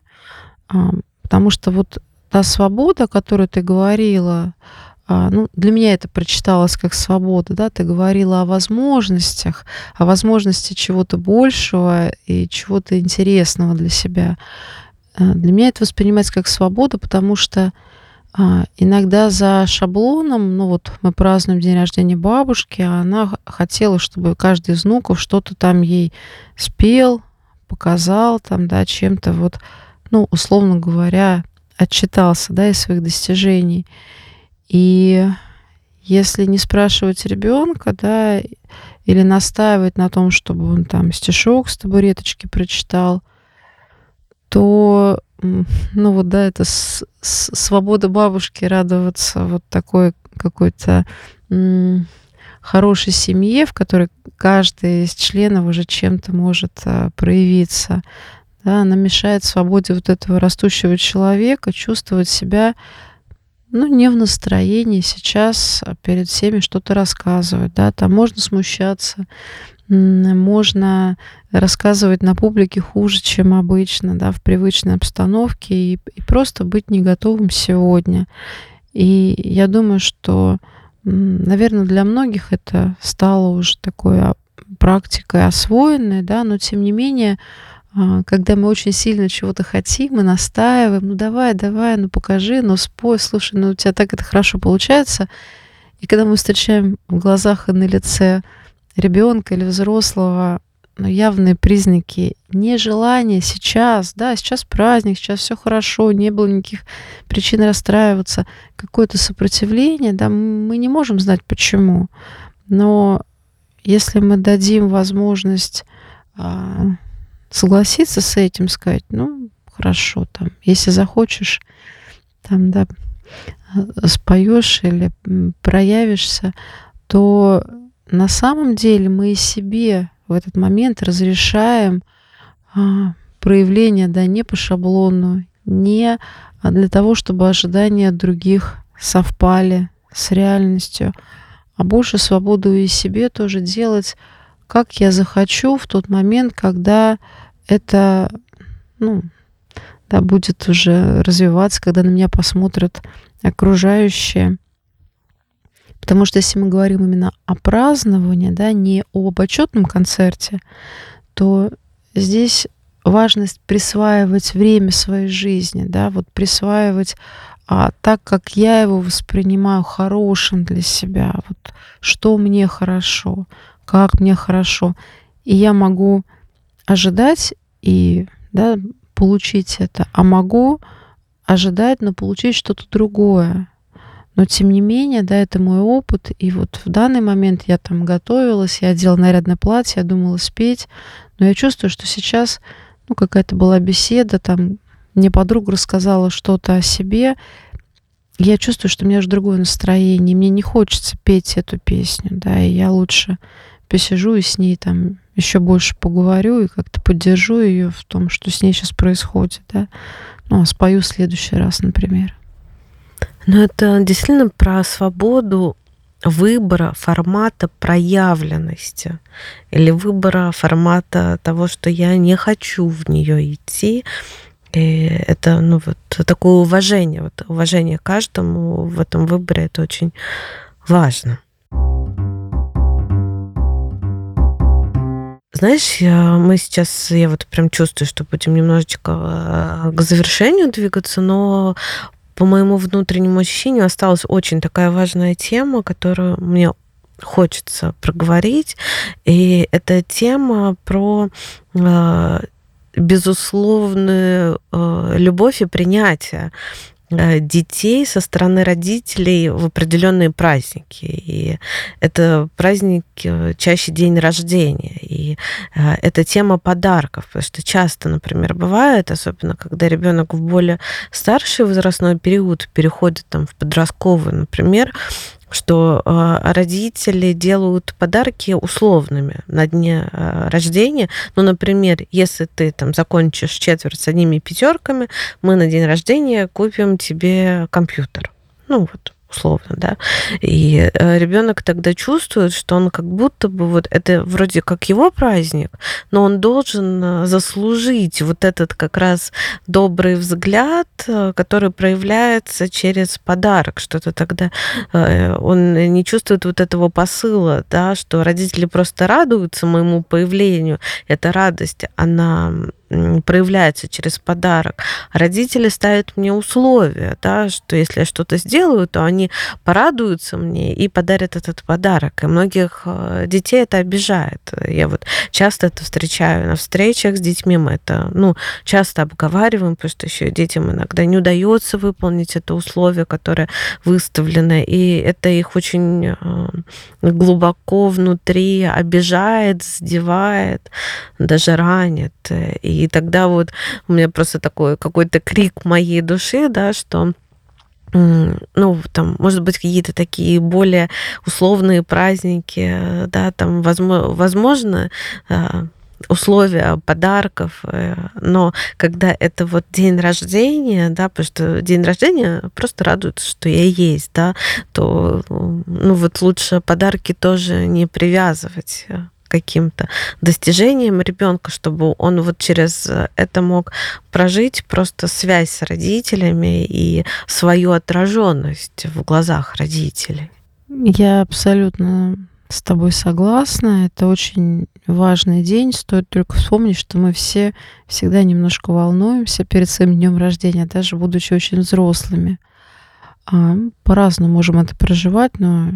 [SPEAKER 2] А, потому что вот та свобода, о которой ты говорила, ну, для меня это прочиталось как свобода, да, ты говорила о возможностях, о возможности чего-то большего и чего-то интересного для себя. Для меня это воспринимается как свобода, потому что а, иногда за шаблоном, ну вот мы празднуем день рождения бабушки, а она хотела, чтобы каждый из внуков что-то там ей спел, показал там, да, чем-то вот, ну, условно говоря, отчитался, да, из своих достижений. И если не спрашивать ребенка, да, или настаивать на том, чтобы он там стишок с табуреточки прочитал, то ну вот да, это с, с, свобода бабушки радоваться вот такой какой-то хорошей семье, в которой каждый из членов уже чем-то может а, проявиться. Да, она мешает свободе вот этого растущего человека чувствовать себя ну, не в настроении сейчас перед всеми что-то рассказывать, да, там можно смущаться, можно рассказывать на публике хуже, чем обычно, да, в привычной обстановке и, и просто быть не готовым сегодня. И я думаю, что, наверное, для многих это стало уже такой а, практикой освоенной, да, но тем не менее, а, когда мы очень сильно чего-то хотим, мы настаиваем, ну давай, давай, ну покажи, ну спой, слушай, ну у тебя так это хорошо получается. И когда мы встречаем в глазах и на лице ребенка или взрослого ну, явные признаки нежелания сейчас, да, сейчас праздник, сейчас все хорошо, не было никаких причин расстраиваться, какое-то сопротивление, да, мы не можем знать почему. Но если мы дадим возможность а, согласиться с этим, сказать, ну, хорошо, там, если захочешь, там, да, споешь или проявишься, то на самом деле мы себе в этот момент разрешаем а, проявление, да, не по шаблону, не для того, чтобы ожидания других совпали с реальностью, а больше свободу и себе тоже делать, как я захочу в тот момент, когда это, ну, да, будет уже развиваться, когда на меня посмотрят окружающие. Потому что если мы говорим именно о праздновании, да, не об отчетном концерте, то здесь важность присваивать время своей жизни, да, вот присваивать а, так, как я его воспринимаю хорошим для себя, вот что мне хорошо, как мне хорошо. И я могу ожидать и да, получить это, а могу ожидать, но получить что-то другое. Но тем не менее, да, это мой опыт. И вот в данный момент я там готовилась, я одела нарядное платье, я думала спеть. Но я чувствую, что сейчас, ну, какая-то была беседа, там мне подруга рассказала что-то о себе. Я чувствую, что у меня же другое настроение. Мне не хочется петь эту песню, да, и я лучше посижу и с ней там еще больше поговорю и как-то поддержу ее в том, что с ней сейчас происходит, да. Ну, а спою в следующий раз, например.
[SPEAKER 1] Ну, это действительно про свободу выбора формата проявленности или выбора формата того, что я не хочу в нее идти. И это, ну, вот такое уважение, вот уважение каждому в этом выборе, это очень важно. Знаешь, мы сейчас, я вот прям чувствую, что будем немножечко э, к завершению двигаться, но по моему внутреннему ощущению осталась очень такая важная тема, которую мне хочется проговорить. И это тема про э, безусловную э, любовь и принятие детей со стороны родителей в определенные праздники. И это праздник чаще день рождения. И э, это тема подарков, потому что часто, например, бывает, особенно когда ребенок в более старший возрастной период переходит там, в подростковый, например, что э, родители делают подарки условными на дне э, рождения. Ну, например, если ты там закончишь четверть с одними пятерками, мы на день рождения купим тебе компьютер. Ну, вот условно, да. И э, ребенок тогда чувствует, что он как будто бы вот это вроде как его праздник, но он должен э, заслужить вот этот как раз добрый взгляд, э, который проявляется через подарок, что-то тогда он не чувствует вот этого посыла, да, что родители просто радуются моему появлению. Эта радость, она проявляется через подарок. Родители ставят мне условия, да, что если я что-то сделаю, то они порадуются мне и подарят этот подарок. И многих э, детей это обижает. Я вот часто это встречаю на встречах с детьми, мы это ну, часто обговариваем, потому что еще детям иногда не удается выполнить это условие, которое выставлено, и это их очень э, глубоко внутри обижает, задевает, даже ранит. И тогда вот у меня просто такой какой-то крик моей души, да, что ну, там, может быть, какие-то такие более условные праздники, да, там, возможно а, условия подарков, э, но когда это вот день рождения, да, потому что день рождения просто радует, что я есть, да, то, ну, вот лучше подарки тоже не привязывать каким-то достижением ребенка, чтобы он вот через это мог прожить просто связь с родителями и свою отраженность в глазах родителей.
[SPEAKER 2] Я абсолютно с тобой согласна. Это очень важный день. Стоит только вспомнить, что мы все всегда немножко волнуемся перед своим днем рождения, даже будучи очень взрослыми. А, по-разному можем это проживать, но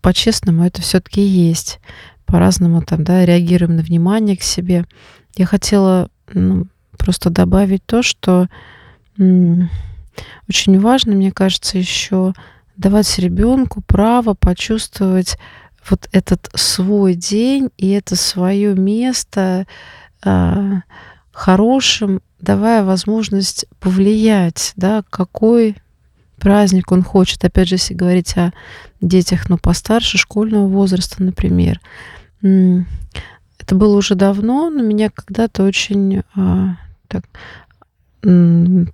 [SPEAKER 2] по-честному это все-таки есть. По-разному там, да, реагируем на внимание к себе. Я хотела ну, просто добавить то, что очень важно, мне кажется, еще давать ребенку право почувствовать вот этот свой день и это свое место э, хорошим, давая возможность повлиять, да, какой праздник он хочет. Опять же, если говорить о детях, ну, постарше, школьного возраста, например. Это было уже давно, но меня когда-то очень а, так,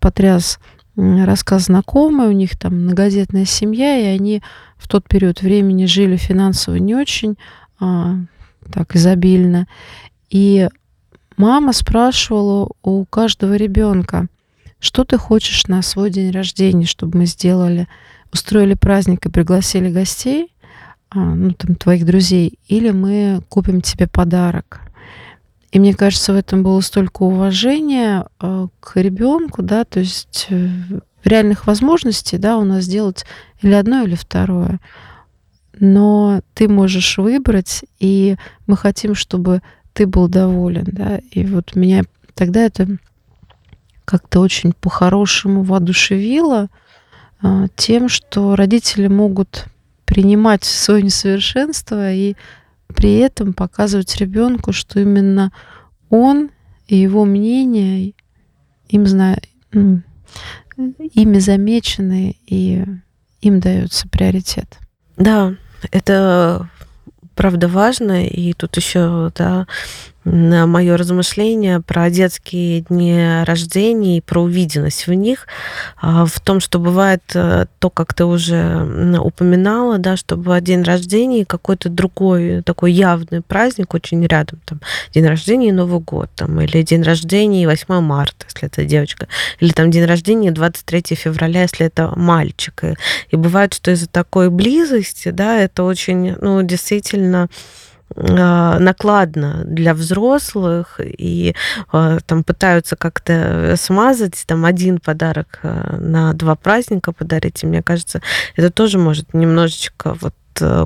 [SPEAKER 2] потряс рассказ знакомый, у них там многодетная семья, и они в тот период времени жили финансово не очень а, так изобильно. И мама спрашивала у каждого ребенка, что ты хочешь на свой день рождения, чтобы мы сделали, устроили праздник и пригласили гостей, ну там твоих друзей, или мы купим тебе подарок. И мне кажется, в этом было столько уважения э, к ребенку, да, то есть э, реальных возможностей, да, у нас сделать или одно, или второе. Но ты можешь выбрать, и мы хотим, чтобы ты был доволен, да. И вот меня тогда это как-то очень по-хорошему воодушевило э, тем, что родители могут принимать свое несовершенство и при этом показывать ребенку, что именно он и его мнение им зна... ими замечены и им дается приоритет.
[SPEAKER 1] Да, это правда важно, и тут еще да, на мое размышление про детские дни рождения и про увиденность в них, а, в том, что бывает э, то, как ты уже упоминала, да, что бывает день рождения и какой-то другой такой явный праздник очень рядом, там, день рождения и Новый год, там, или день рождения и 8 марта, если это девочка, или там день рождения 23 февраля, если это мальчик. И, и бывает, что из-за такой близости, да, это очень, ну, действительно накладно для взрослых и а, там пытаются как-то смазать там один подарок а, на два праздника подарить. И мне кажется, это тоже может немножечко вот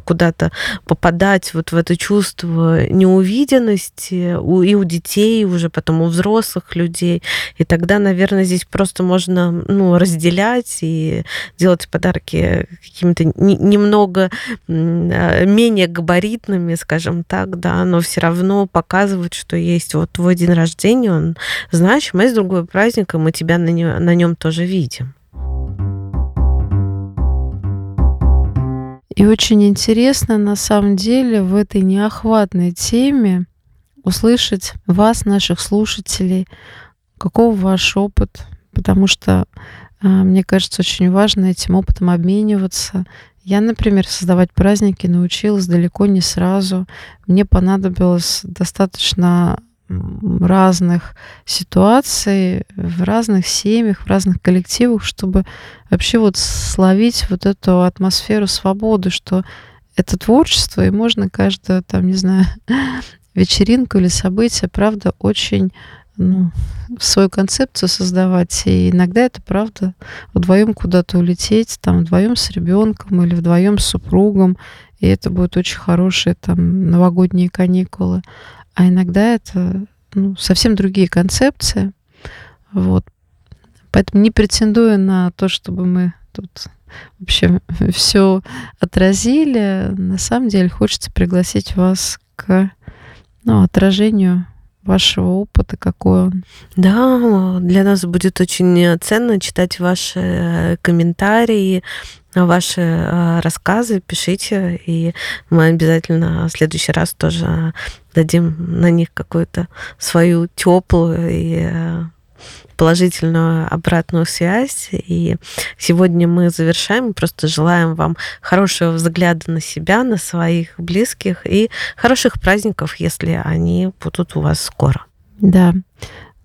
[SPEAKER 1] куда-то попадать вот в это чувство неувиденности и у детей, уже потом у взрослых людей. И тогда, наверное, здесь просто можно ну, разделять и делать подарки какими-то не, немного а, менее габаритными, скажем так, да, но все равно показывать, что есть вот твой день рождения, он значим, а есть другой праздник, и мы тебя на нем тоже видим.
[SPEAKER 2] И очень интересно на самом деле в этой неохватной теме услышать вас, наших слушателей, каков ваш опыт, потому что а, мне кажется, очень важно этим опытом обмениваться. Я, например, создавать праздники научилась далеко не сразу. Мне понадобилось достаточно разных ситуаций, в разных семьях, в разных коллективах, чтобы вообще вот словить вот эту атмосферу свободы, что это творчество, и можно каждую, там, не знаю, вечеринку или событие, правда, очень ну, свою концепцию создавать. И иногда это правда вдвоем куда-то улететь, там вдвоем с ребенком или вдвоем с супругом. И это будут очень хорошие там новогодние каникулы. А иногда это ну, совсем другие концепции. Вот. Поэтому не претендуя на то, чтобы мы тут вообще все отразили, на самом деле хочется пригласить вас к ну, отражению вашего опыта, какой он.
[SPEAKER 1] Да, для нас будет очень ценно читать ваши комментарии, ваши э, рассказы, пишите, и мы обязательно в следующий раз тоже дадим на них какую-то свою теплую и э, положительную обратную связь. И сегодня мы завершаем. Просто желаем вам хорошего взгляда на себя, на своих близких и хороших праздников, если они будут у вас скоро.
[SPEAKER 2] Да.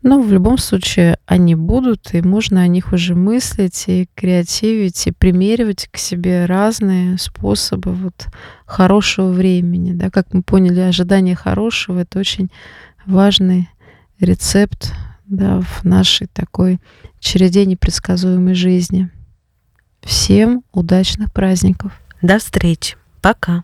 [SPEAKER 2] Ну, в любом случае, они будут, и можно о них уже мыслить, и креативить, и примеривать к себе разные способы вот хорошего времени. Да? Как мы поняли, ожидание хорошего — это очень важный рецепт да, в нашей такой череде непредсказуемой жизни. Всем удачных праздников!
[SPEAKER 1] До встречи! Пока.